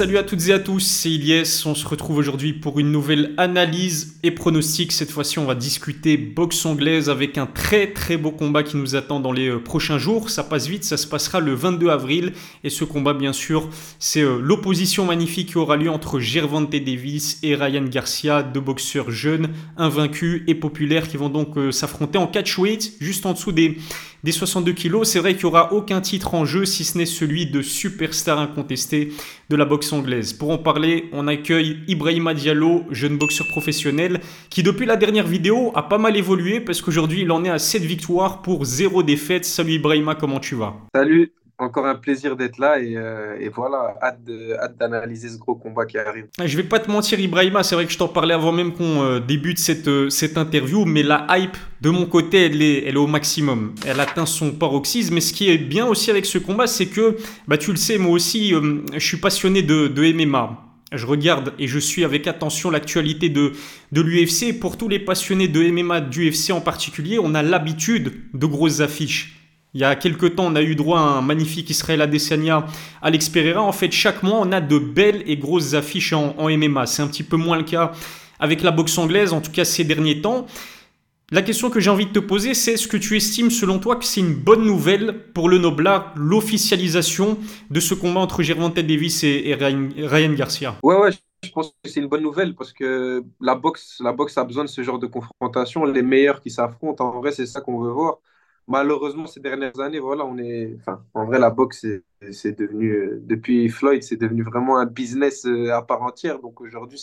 Salut à toutes et à tous, c'est Ilyes. On se retrouve aujourd'hui pour une nouvelle analyse et pronostic. Cette fois-ci, on va discuter boxe anglaise avec un très très beau combat qui nous attend dans les euh, prochains jours. Ça passe vite, ça se passera le 22 avril. Et ce combat, bien sûr, c'est euh, l'opposition magnifique qui aura lieu entre Gervante Davis et Ryan Garcia, deux boxeurs jeunes, invaincus et populaires qui vont donc euh, s'affronter en catchweight, juste en dessous des, des 62 kilos. C'est vrai qu'il n'y aura aucun titre en jeu si ce n'est celui de superstar incontesté de la boxe anglaise. Pour en parler, on accueille Ibrahima Diallo, jeune boxeur professionnel, qui depuis la dernière vidéo a pas mal évolué parce qu'aujourd'hui il en est à 7 victoires pour 0 défaite. Salut Ibrahima, comment tu vas? Salut, encore un plaisir d'être là et, euh, voilà, hâte, d'analyser ce gros combat qui arrive. Je vais pas te mentir, Ibrahima, c'est vrai que je t'en parlais avant même qu'on euh, débute cette, euh, cette interview, mais la hype de mon côté, elle est, au maximum. Elle atteint son paroxysme. Mais ce qui est bien aussi avec ce combat, c'est que, bah, tu le sais, moi aussi, je suis passionné de, de MMA. Je regarde et je suis avec attention l'actualité de, de l'UFC. Pour tous les passionnés de MMA, d'UFC en particulier, on a l'habitude de grosses affiches. Il y a quelques temps, on a eu droit à un magnifique Israël Adesanya, Alex Pereira. En fait, chaque mois, on a de belles et grosses affiches en, MMA. C'est un petit peu moins le cas avec la boxe anglaise, en tout cas ces derniers temps. La question que j'ai envie de te poser, c'est est-ce que tu estimes, selon toi, que c'est une bonne nouvelle pour le Noblar, l'officialisation de ce combat entre Gervonta Davis et, Ryan, Garcia? Ouais, ouais, je pense que c'est une bonne nouvelle parce que la boxe, la boxe a besoin de ce genre de confrontation. Les meilleurs qui s'affrontent, en vrai, c'est ça qu'on veut voir malheureusement, ces dernières années, voilà, on est. En vrai, la boxe, c'est devenu. Euh, depuis Floyd, c'est devenu vraiment un business euh, à part entière. Donc aujourd'hui,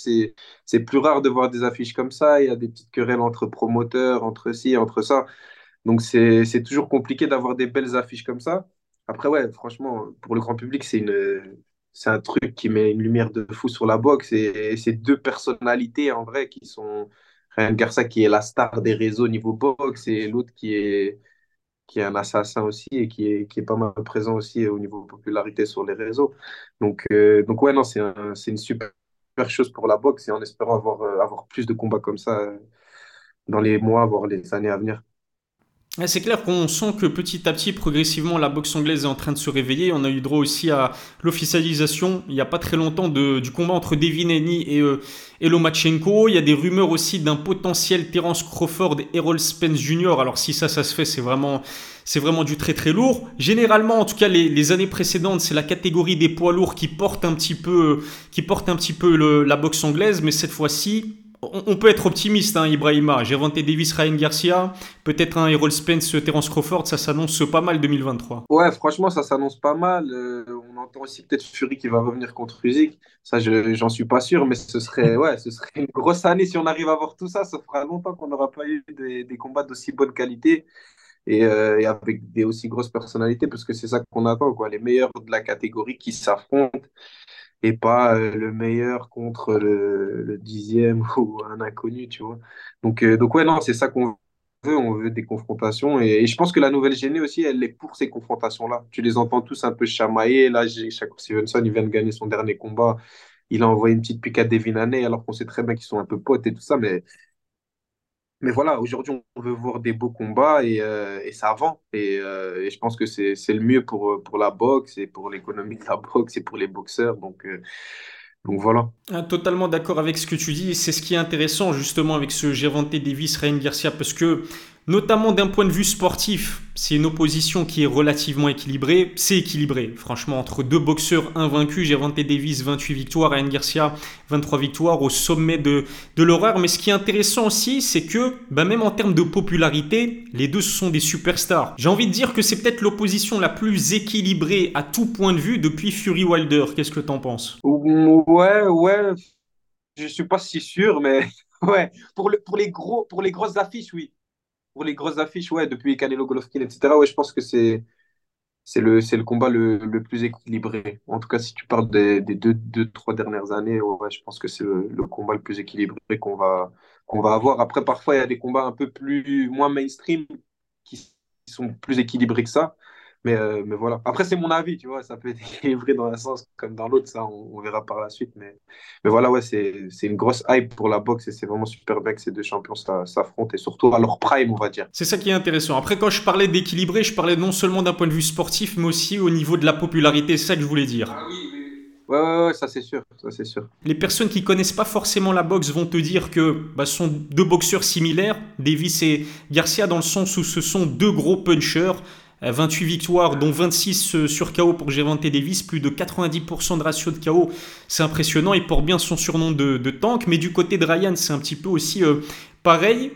c'est plus rare de voir des affiches comme ça. Il y a des petites querelles entre promoteurs, entre ci, entre ça. Donc c'est toujours compliqué d'avoir des belles affiches comme ça. Après, ouais, franchement, pour le grand public, c'est une. C'est un truc qui met une lumière de fou sur la boxe et c'est deux personnalités en vrai qui sont Ryan Garcia qui est la star des réseaux niveau boxe et l'autre qui est qui est un assassin aussi et qui est, qui est pas mal présent aussi au niveau popularité sur les réseaux. Donc, euh, donc ouais, non, c'est un, une super chose pour la boxe et en espérant avoir, euh, avoir plus de combats comme ça euh, dans les mois, voire les années à venir. C'est clair qu'on sent que petit à petit, progressivement, la boxe anglaise est en train de se réveiller. On a eu droit aussi à l'officialisation, il n'y a pas très longtemps, du combat entre Devin Haney et, euh, et Lomachenko. Il y a des rumeurs aussi d'un potentiel Terence Crawford et Errol Spence Jr. Alors si ça, ça se fait, c'est vraiment, c'est vraiment du très très lourd. Généralement, en tout cas, les, années précédentes, c'est la catégorie des poids lourds qui porte un petit peu, qui porte un petit peu la boxe anglaise. Mais cette fois-ci, on, peut être optimiste, hein, Ibrahima. Gervonta Davis, Ryan Garcia, peut-être un Errol Spence, Terence Crawford, ça s'annonce pas mal 2023. Ouais, franchement, ça s'annonce pas mal. Euh, on entend aussi peut-être Fury qui va revenir contre Usyk. Ça, j'en suis pas sûr, mais ce serait, ouais, ce serait une grosse année si on arrive à voir tout ça. Ça fera longtemps qu'on n'aura pas eu des, combats d'aussi bonne qualité. Euh, et, avec des aussi grosses personnalités, parce que c'est ça qu'on attend, quoi. Les meilleurs de la catégorie qui s'affrontent et pas euh, le meilleur contre le, dixième ou un inconnu, tu vois. Donc, euh, donc ouais, non, c'est ça qu'on veut, on veut des confrontations. Et, je pense que la nouvelle génie aussi, elle est pour ces confrontations-là. Tu les entends tous un peu chamailler. Là, Shakur Stevenson, il vient de gagner son dernier combat. Il a envoyé une petite pique à Devin Haney, alors qu'on sait très bien qu'ils sont un peu potes et tout ça, mais mais voilà, aujourd'hui, on veut voir des beaux combats et, euh, ça vend. Et, euh, et, je pense que c'est le mieux pour, pour la boxe et pour l'économie de la boxe et pour les boxeurs. Donc, euh, donc voilà. Ah, totalement d'accord avec ce que tu dis. C'est ce qui est intéressant justement avec ce Gervonta Davis, Ryan Garcia, parce que Notamment d'un point de vue sportif, c'est une opposition qui est relativement équilibrée. C'est équilibré, franchement, entre deux boxeurs invaincus. Gervonta Davis, 28 victoires, Ryan Garcia, 23 victoires au sommet de, l'horreur. Mais ce qui est intéressant aussi, c'est que bah, même en termes de popularité, les deux sont des superstars. J'ai envie de dire que c'est peut-être l'opposition la plus équilibrée à tout point de vue depuis Fury Wilder. Qu'est-ce que tu en penses? Ouais, ouais. Je suis pas si sûr, mais ouais. Pour, les gros, pour les grosses affiches, oui pour les grosses affiches, ouais, depuis Canelo Golovkin, etc., ouais, je pense que c'est c'est le, c'est le combat le, le, plus équilibré. En tout cas, si tu parles des, des deux, deux, trois dernières années, ouais, je pense que c'est le, combat le plus équilibré qu'on va, qu'on va avoir. Après, parfois, il y a des combats un peu plus, moins mainstream qui sont plus équilibrés que ça. Mais, euh, mais voilà. Après, c'est mon avis, tu vois. Ça peut être équilibré dans un sens comme dans l'autre. Ça, on, verra par la suite. Mais, mais voilà, ouais, c'est une grosse hype pour la boxe et c'est vraiment super bien que ces deux champions s'affrontent et surtout à leur prime, on va dire. C'est ça qui est intéressant. Après, quand je parlais d'équilibré, je parlais non seulement d'un point de vue sportif, mais aussi au niveau de la popularité. C'est ça que je voulais dire. Ah oui, Ouais, ouais, ça c'est sûr, ça c'est sûr. Les personnes qui connaissent pas forcément la boxe vont te dire que bah, ce sont deux boxeurs similaires, Davis et Garcia, dans le sens où ce sont deux gros punchers. 28 euh, victoires, dont 26 euh, sur KO pour Gervonta Davis, plus de 90% de ratio de KO, c'est impressionnant. Il porte bien son surnom de, tank, mais du côté de Ryan, c'est un petit peu aussi euh, pareil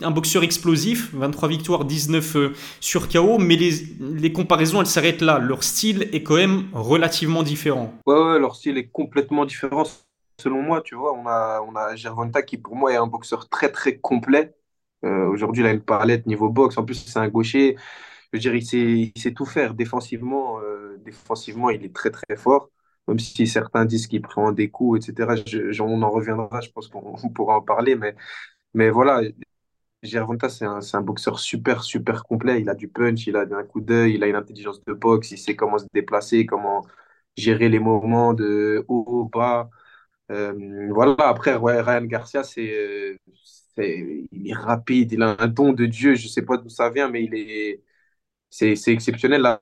un boxeur explosif, 23 victoires, 19 euh, sur KO, mais les, comparaisons, elles s'arrêtent là. Leur style est quand même relativement différent. Ouais, ouais, leur style est complètement différent. Selon moi, tu vois, on a, on Gervonta qui, pour moi, est un boxeur très, très complet. Euh, aujourd'hui, il a une niveau boxe. En plus, c'est un gaucher. Je il sait, il sait tout faire. Défensivement, euh, défensivement, il est très, très fort. Même si certains disent qu'il prend des coups, etc. on en reviendra, je pense qu'on pourra en parler. Mais, mais voilà, Gervonta, c'est un, boxeur super, super complet. Il a du punch, il a un coup d'œil, il a une intelligence de boxe, il sait comment se déplacer, comment gérer les mouvements de haut, bas. Euh, voilà, après, Ryan Garcia, c'est, il est rapide, il a un don de Dieu, je ne sais pas d'où ça vient, mais il est, c'est, exceptionnel la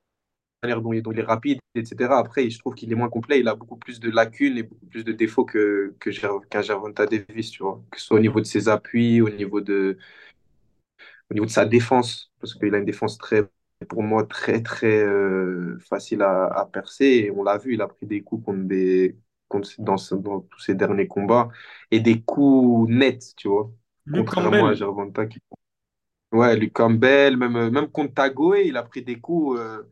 manière dont, il est rapide, etc. Après, je trouve qu'il est moins complet, il a beaucoup plus de lacunes et beaucoup plus de défauts que, que qu'un Gervonta Davis, tu vois, que ce soit au niveau de ses appuis, au niveau de, au niveau de sa défense, parce qu'il a une défense très, pour moi, très, très euh, facile à, percer. Et on l'a vu, il a pris des coups contre des, contre, dans, dans, tous ses derniers combats et des coups nets, tu vois. contrairement à Gervonta qui. Ouais, Luc Campbell, même, même contre Tagoe, il a pris des coups, euh,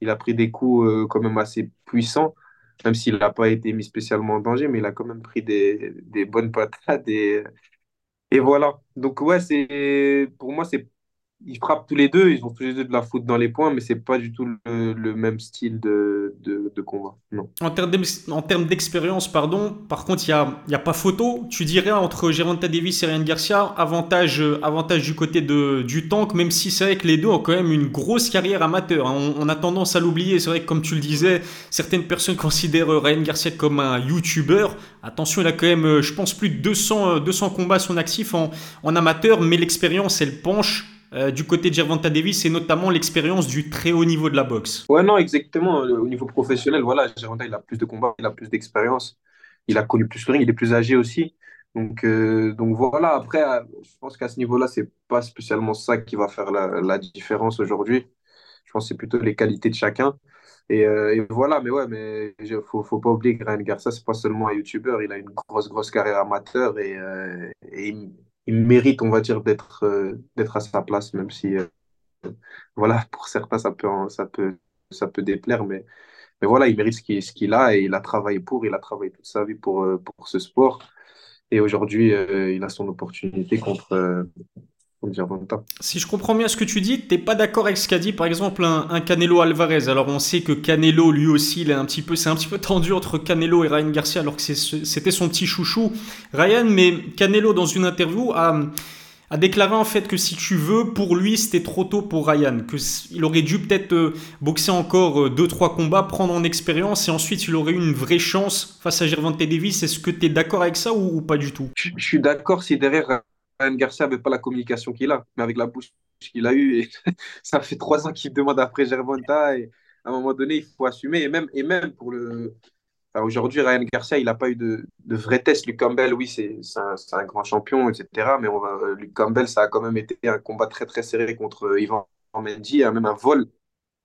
il a pris des coups euh, quand même assez puissants, même s'il n'a pas été mis spécialement en danger, mais il a quand même pris des, des bonnes patates et et voilà. Donc, ouais, c'est pour moi, c'est ils frappent tous les deux, ils ont tous les deux de la faute dans les points, mais c'est pas du tout le, même style de, de, combat. Non. En termes d'expérience, pardon, par contre, il n'y a, y a pas photo. Tu dirais entre Gervonta Davis et Ryan Garcia, avantage, avantage du côté de, du tank, même si c'est vrai que les deux ont quand même une grosse carrière amateur. Hein. On, a tendance à l'oublier. C'est vrai que, comme tu le disais, certaines personnes considèrent Ryan Garcia comme un YouTuber. Attention, il a quand même, je pense, plus de 200, 200 combats à son actif en amateur, mais l'expérience, elle penche euh, du côté de Gervonta Davis, c'est notamment l'expérience du très haut niveau de la boxe. Ouais, non, exactement. Au niveau professionnel, voilà, Gervonta, a plus de combats, il a plus d'expérience, il a connu plus le ring, il est plus âgé aussi. Donc, euh, donc voilà, après, euh, je pense qu'à ce niveau-là, c'est pas spécialement ça qui va faire la, différence aujourd'hui. Je pense que c'est plutôt les qualités de chacun. Et, voilà, mais ouais, mais faut, faut pas oublier que Ryan Garcia, c'est pas seulement un YouTuber, il a une grosse, grosse carrière amateur et, et il mérite, on va dire, d'être euh, d'être à sa place, même si, euh, voilà, pour certains, ça peut, ça peut, ça peut déplaire, mais, mais voilà, il mérite ce qu'il a et il a travaillé pour, il a travaillé toute sa vie pour, euh, pour ce sport. Et aujourd'hui, il a son opportunité contre, si je comprends bien ce que tu dis, t'es pas d'accord avec ce qu'a dit par exemple un, Canelo Alvarez. Alors on sait que Canelo lui aussi, il est un petit peu, c'est un petit peu tendu entre Canelo et Ryan Garcia alors que c'était son petit chouchou Ryan. Mais Canelo dans une interview a, a déclaré en fait que si tu veux, pour lui c'était trop tôt pour Ryan, que il aurait dû peut-être euh, boxer encore 2-3 euh, combats, prendre en expérience et ensuite il aurait eu une vraie chance face à Gervonta Davis. Est-ce que tu es d'accord avec ça ou, pas du tout? Je, je suis d'accord si derrière Ryan Garcia n'avait pas la communication qu'il a, mais avec la bouche qu'il a eue, et ça fait trois ans qu'il demande après Gervonta, et à un moment donné, il faut assumer. Et même, et même pour le. Aujourd'hui, Ryan Garcia, il n'a pas eu de, de vrai test. Luke Campbell, oui, c'est un, un, grand champion, etc. Mais on va, Luke Campbell, ça a quand même été un combat très, très serré contre Ivan Mendy, a même un vol.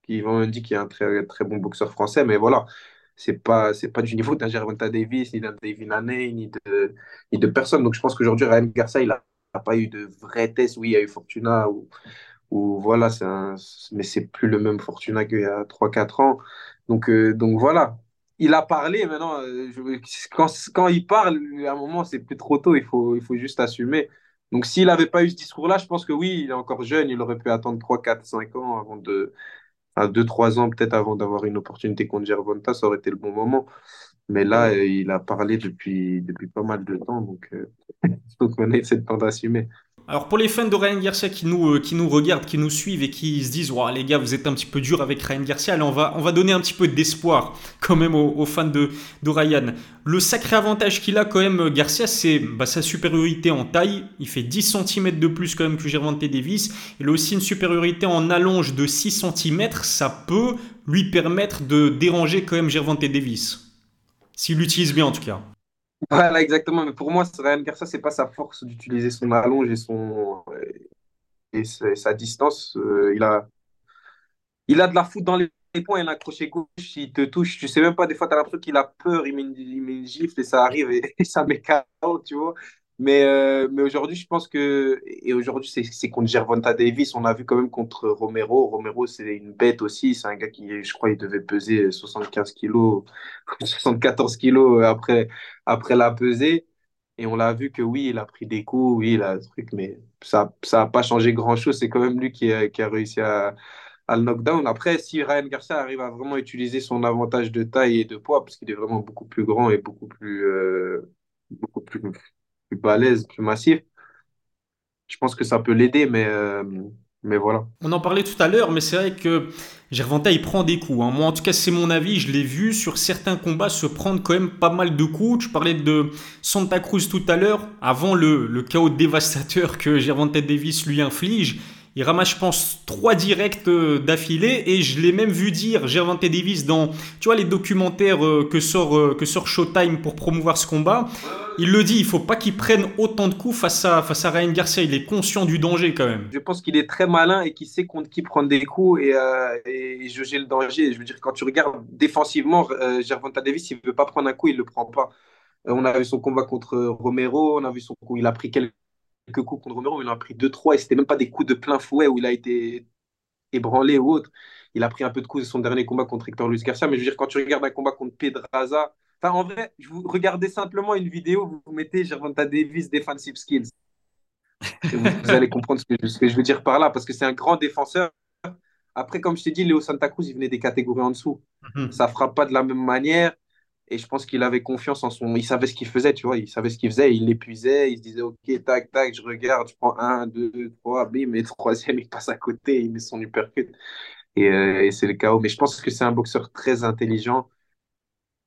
Ivan Mendy, qui est un très, très bon boxeur français, mais voilà c'est pas pas du niveau d'un Gervonta Davis ni d'un David Haney ni de ni de personne donc je pense qu'aujourd'hui Ryan Garcia il a n'a pas eu de vrai test. Oui, il y a eu Fortuna, ou voilà, c'est un, mais c'est plus le même Fortuna qu'il y a 3-4 ans. Donc, euh, donc voilà. Il a parlé, maintenant, euh, quand, il parle, à un moment, c'est plus trop tôt, il faut, juste assumer. Donc s'il n'avait pas eu ce discours-là, je pense que oui, il est encore jeune, il aurait pu attendre 3, 4, 5 ans avant de. Enfin, 2, 3 ans peut-être avant d'avoir une opportunité contre Gervonta, ça aurait été le bon moment. Mais là, il a parlé depuis, depuis pas mal de temps, donc, euh, donc maintenant, c'est le temps d'assumer. Alors pour les fans de Ryan Garcia qui nous, euh, qui nous regardent, qui nous suivent et qui se disent les gars vous êtes un petit peu dur avec Ryan Garcia, allez, on, va, on va donner un petit peu d'espoir quand même aux, fans de, de, Ryan. Le sacré avantage qu'il a quand même Garcia c'est bah, sa supériorité en taille, il fait 10 cm de plus quand même que Gervonta Davis, il a aussi une supériorité en allonge de 6 cm, ça peut lui permettre de déranger quand même Gervonta Davis. S'il l'utilise bien en tout cas. Voilà, exactement. Mais pour moi, Ryan Garcia, c'est pas sa force d'utiliser son allonge et son et sa, distance. Euh, il a il a de la foot dans les points, il a un crochet gauche, il te touche, tu sais même pas, des fois, tu as l'impression qu'il a peur, il met, une, il gifle et ça arrive et, et ça met KO, tu vois. Mais, euh, mais aujourd'hui, je pense que. Et aujourd'hui, c'est contre Gervonta Davis. On a vu quand même contre Romero. Romero, c'est une bête aussi. C'est un gars qui, je crois, il devait peser 75 kilos, 74 kilos après, après la pesée. Et on l'a vu que oui, il a pris des coups, oui, il a un truc, mais ça n'a pas changé grand-chose. C'est quand même lui qui a, qui a réussi à, à, le knockdown. Après, si Ryan Garcia arrive à vraiment utiliser son avantage de taille et de poids, parce qu'il est vraiment beaucoup plus grand et beaucoup plus, euh, beaucoup plus plus balèze, plus massif, je pense que ça peut l'aider, mais, euh, mais voilà. On en parlait tout à l'heure, mais c'est vrai que Gervonta, il prend des coups. Hein. Moi, en tout cas, c'est mon avis. Je l'ai vu sur certains combats se prendre quand même pas mal de coups. Tu parlais de Santa Cruz tout à l'heure, avant le, le chaos dévastateur que Gervonta Davis lui inflige. Il ramasse, je pense, trois directs euh, d'affilée et je l'ai même vu dire Gervonta Davis dans, tu vois, les documentaires euh, que sort, que sort Showtime pour promouvoir ce combat il le dit, il faut pas qu'il prenne autant de coups face à, face à Ryan Garcia. Il est conscient du danger quand même. Je pense qu'il est très malin et qu'il sait contre qui prendre des coups et, euh, et juger le danger. Je veux dire, quand tu regardes défensivement, euh, Gervonta Davis, il veut pas prendre un coup, il ne le prend pas. Euh, on a vu son combat contre Romero, on a vu son coup, il a pris quelques coups contre Romero, il en a pris deux, trois et c'était même pas des coups de plein fouet où il a été ébranlé ou autre. Il a pris un peu de coups de son dernier combat contre Hector Luis Garcia, mais je veux dire, quand tu regardes un combat contre Pedraza, Enfin, en vrai, vous regardez simplement une vidéo, vous mettez Gervonta Davis Defensive Skills. vous, allez comprendre ce que, je, veux dire par là, parce que c'est un grand défenseur. Après, comme je t'ai dit, Léo Santa Cruz, il venait des catégories en dessous. Mhm. Ça ne frappe pas de la même manière. Et je pense qu'il avait confiance en son. Il savait ce qu'il faisait, tu vois. Il savait ce qu'il faisait. Il l'épuisait. Il se disait, OK, tac, tac, je regarde, je prends un, deux, trois, bim, et troisième, il passe à côté, il met son uppercut. Et, euh, et c'est le chaos. Mais je pense que c'est un boxeur très intelligent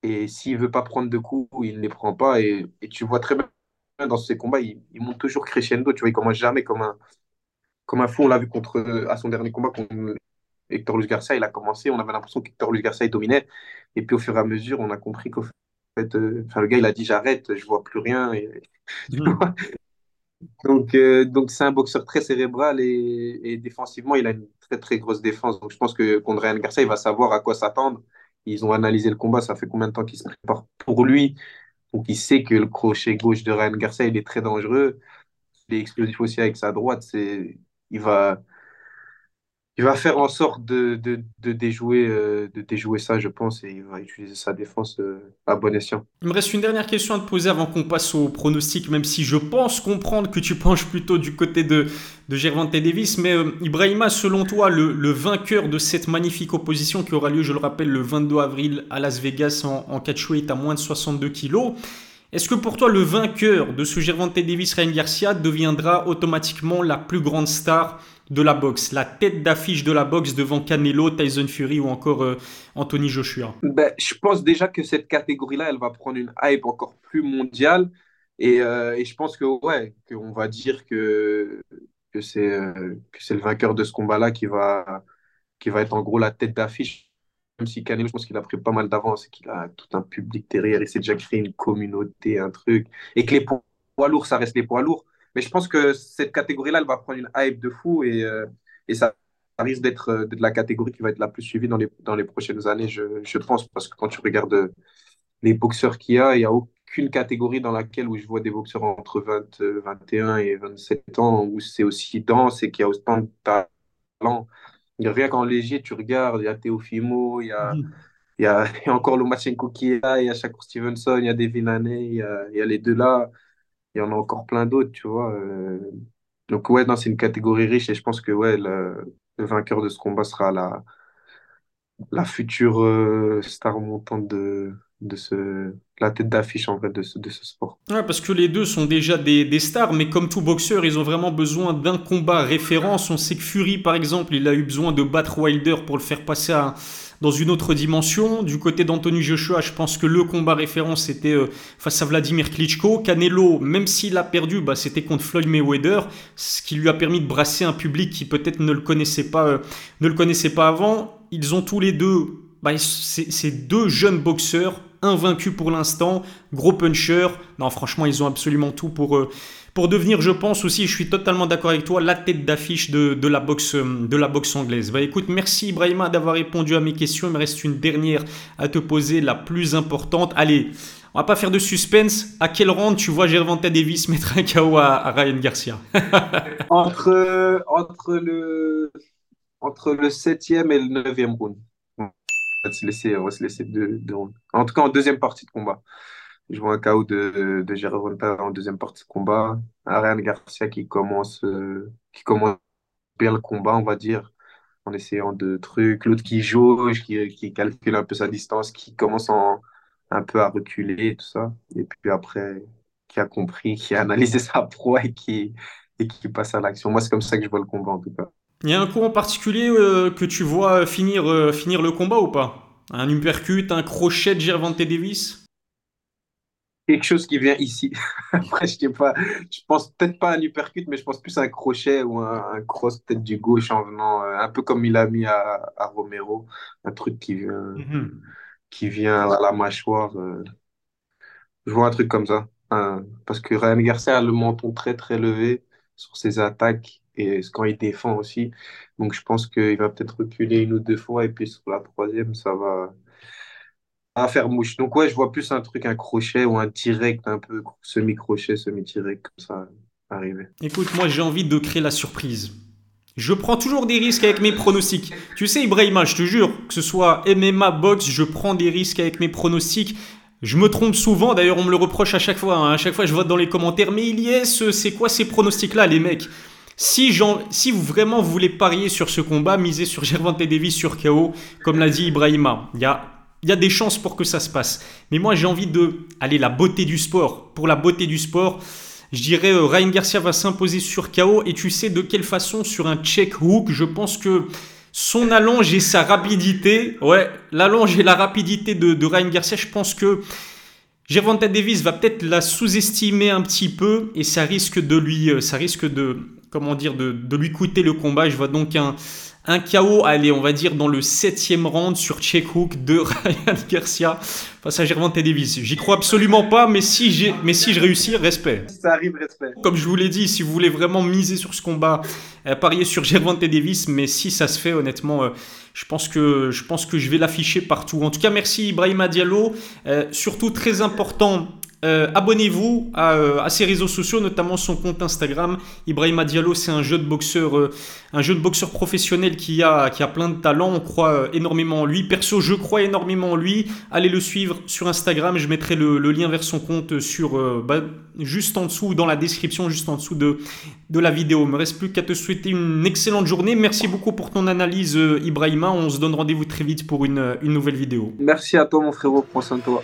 et s'il veut pas prendre de coups, il ne les prend pas. Et, tu vois très bien dans ces combats, il, monte toujours crescendo. Tu vois, il commence jamais comme un, comme un fou. On l'a vu contre, à son dernier combat contre Hector Luis Garcia. Il a commencé, on avait l'impression qu'Hector Luis Garcia dominait. Et puis au fur et à mesure, on a compris qu'au fait, euh, le gars, il a dit j'arrête, je vois plus rien. Mmh. donc, euh, donc c'est un boxeur très cérébral et, et, défensivement, il a une très très grosse défense. Donc je pense que contre Ryan Garcia, il va savoir à quoi s'attendre. Ils ont analysé le combat, ça fait combien de temps qu'il se prépare pour lui? Donc il sait que le crochet gauche de Ryan Garcia, il est très dangereux. Il est explosif aussi avec sa droite. Il va, il va faire en sorte de, déjouer, euh, déjouer ça, je pense, et il va utiliser sa défense euh, à bon escient. Il me reste une dernière question à te poser avant qu'on passe au pronostic, même si je pense comprendre que tu penches plutôt du côté de, de Gervonta Davis. Mais euh, Ibrahima, selon toi, le, le, vainqueur de cette magnifique opposition qui aura lieu, je le rappelle, le 22 avril à Las Vegas en, en catchweight à moins de 62 kilos, est-ce que pour toi, le vainqueur de ce Gervonta Davis-Ryan Garcia deviendra automatiquement la plus grande star de la boxe, la tête d'affiche de la boxe devant Canelo, Tyson Fury ou encore euh, Anthony Joshua? Ben, Je pense déjà que cette catégorie-là, elle va prendre une hype encore plus mondiale. Et, euh, je pense que ouais, qu'on va dire que, que c'est euh, c'est le vainqueur de ce combat-là qui va, qui va être en gros la tête d'affiche. Même si Canelo, je pense qu'il a pris pas mal d'avance et qu'il a tout un public derrière. Il s'est déjà créé une communauté, un truc. Et que les poids lourds, ça reste les poids lourds. Mais je pense que cette catégorie-là, elle va prendre une hype de fou et, euh, et ça, risque d'être euh, de la catégorie qui va être la plus suivie dans les, dans les prochaines années, je, je pense. Parce que quand tu regardes euh, les boxeurs qu'il y a, il n'y a aucune catégorie dans laquelle où je vois des boxeurs entre 20, 21 et 27 ans où c'est aussi dense et qu'il y a autant de talent. Rien qu'en léger, tu regardes, il y a Teofimo, il y a. Mhm. Il y, a, il y a encore Lomachenko qui est là, il y a Shakur Stevenson, il y a Devin Haney, il y a, il y a les deux là il y en a encore plein d'autres, tu vois. Euh. Donc, ouais, c'est une catégorie riche et je pense que ouais, le, vainqueur de ce combat sera la, la future euh, star montante de, de ce, la tête d'affiche en fait de ce, de ce sport. Ouais, parce que les deux sont déjà des, des, stars, mais comme tout boxeur, ils ont vraiment besoin d'un combat référence. On sait que Fury, par exemple, il a eu besoin de battre Wilder pour le faire passer à, dans une autre dimension. Du côté d'Anthony Joshua, je pense que le combat référence c'était euh, face à Vladimir Klitschko. Canelo, même s'il a perdu, bah, c'était contre Floyd Mayweather, ce qui lui a permis de brasser un public qui peut-être ne le connaissait pas, euh, ne le connaissait pas avant. Ils ont tous les deux, bah, ces deux jeunes boxeurs invaincu pour l'instant, gros puncher. Non, franchement, ils ont absolument tout pour, euh, pour devenir, je pense aussi, je suis totalement d'accord avec toi, la tête d'affiche de, de, la boxe, euh, de la boxe anglaise. Bah écoute, merci Ibrahima d'avoir répondu à mes questions. Il me reste une dernière à te poser, la plus importante. Allez, on va pas faire de suspense. À quel round tu vois Gervonta Davis mettre un KO à, Ryan Garcia? Entre, entre, le, entre le 7e et le 9e round. Se laisser, on va se laisser deux, rounds. En tout cas, en deuxième partie de combat. Je vois un KO de, de Gervonta en deuxième partie de combat. Ryan Garcia qui commence, euh, qui commence bien le combat, on va dire, en essayant de trucs. L'autre qui jauge, qui, qui calcule un peu sa distance, qui commence en un peu à reculer et tout ça. Et puis après, qui a compris, qui a analysé sa proie et qui, et qui passe à l'action. Moi, c'est comme ça que je vois le combat en tout cas. Il y a un coup en particulier euh, que tu vois finir, euh, finir le combat ou pas? Un uppercut, un crochet de Gervante Davis? Quelque chose qui vient ici. Après, je sais pas. Je pense peut-être pas à un uppercut, mais je pense plus à un crochet ou un, cross peut-être du gauche en venant, euh, un peu comme il a mis à, à Romero, un truc qui vient. Mhm qui vient à la mâchoire. Euh, je vois un truc comme ça. parce que Ryan Garcia a le menton très très levé sur ses attaques et quand il défend aussi. Donc je pense qu'il va peut-être reculer une ou deux fois et puis sur la troisième, ça va, faire mouche. Donc ouais, je vois plus un truc, un crochet ou un direct, un peu semi-crochet, semi-direct, comme ça arriver. Écoute, moi j'ai envie de créer la surprise. Je prends toujours des risques avec mes pronostics. Tu sais, Ibrahima, je te jure, que ce soit MMA, boxe, je prends des risques avec mes pronostics. Je me trompe souvent, d'ailleurs on me le reproche à chaque fois, hein. à chaque fois je vote dans les commentaires, mais il y est, c'est quoi ces pronostics-là les mecs? Si, si vous vraiment voulez parier sur ce combat, misez sur Gervante Davis sur KO, comme l'a dit Ibrahima. Il y a, il y a des chances pour que ça se passe. Mais moi j'ai envie de... Allez, la beauté du sport. Pour la beauté du sport, je dirais euh, Ryan Garcia va s'imposer sur KO et tu sais de quelle façon sur un check hook. Je pense que son allonge et sa rapidité, ouais, l'allonge et la rapidité de, Ryan Garcia, je pense que Gervonta Davis va peut-être la sous-estimer un petit peu et ça risque de lui, euh, ça risque de, comment dire, de, de lui coûter le combat. Je vois donc un, un KO, allez, on va dire dans le septième round sur check hook de Ryan Garcia face à Gervonta Davis. J'y crois absolument pas, mais si, j'ai, mais si je réussis, respect. Ça arrive, respect. Comme je vous l'ai dit, si vous voulez vraiment miser sur ce combat, euh, pariez sur Gervonta Davis, mais si ça se fait, honnêtement, euh, je, pense que, je pense que je vais l'afficher partout. En tout cas, merci Ibrahima Diallo. Euh, surtout, très important, euh, abonnez-vous euh, à, ses réseaux sociaux, notamment son compte Instagram. Ibrahima Diallo, c'est un jeune boxeur, euh, un jeune boxeur professionnel qui a, plein de talent. On croit énormément en lui. Perso, je crois énormément en lui. Allez le suivre sur Instagram. Je mettrai le, lien vers son compte sur, bah, juste en dessous, dans la description, juste en dessous de, de la vidéo. Il me reste plus qu'à te souhaiter une excellente journée. Merci beaucoup pour ton analyse, Ibrahima. On se donne rendez-vous très vite pour une, une nouvelle vidéo. Merci à toi, mon frérot. Prends soin de toi.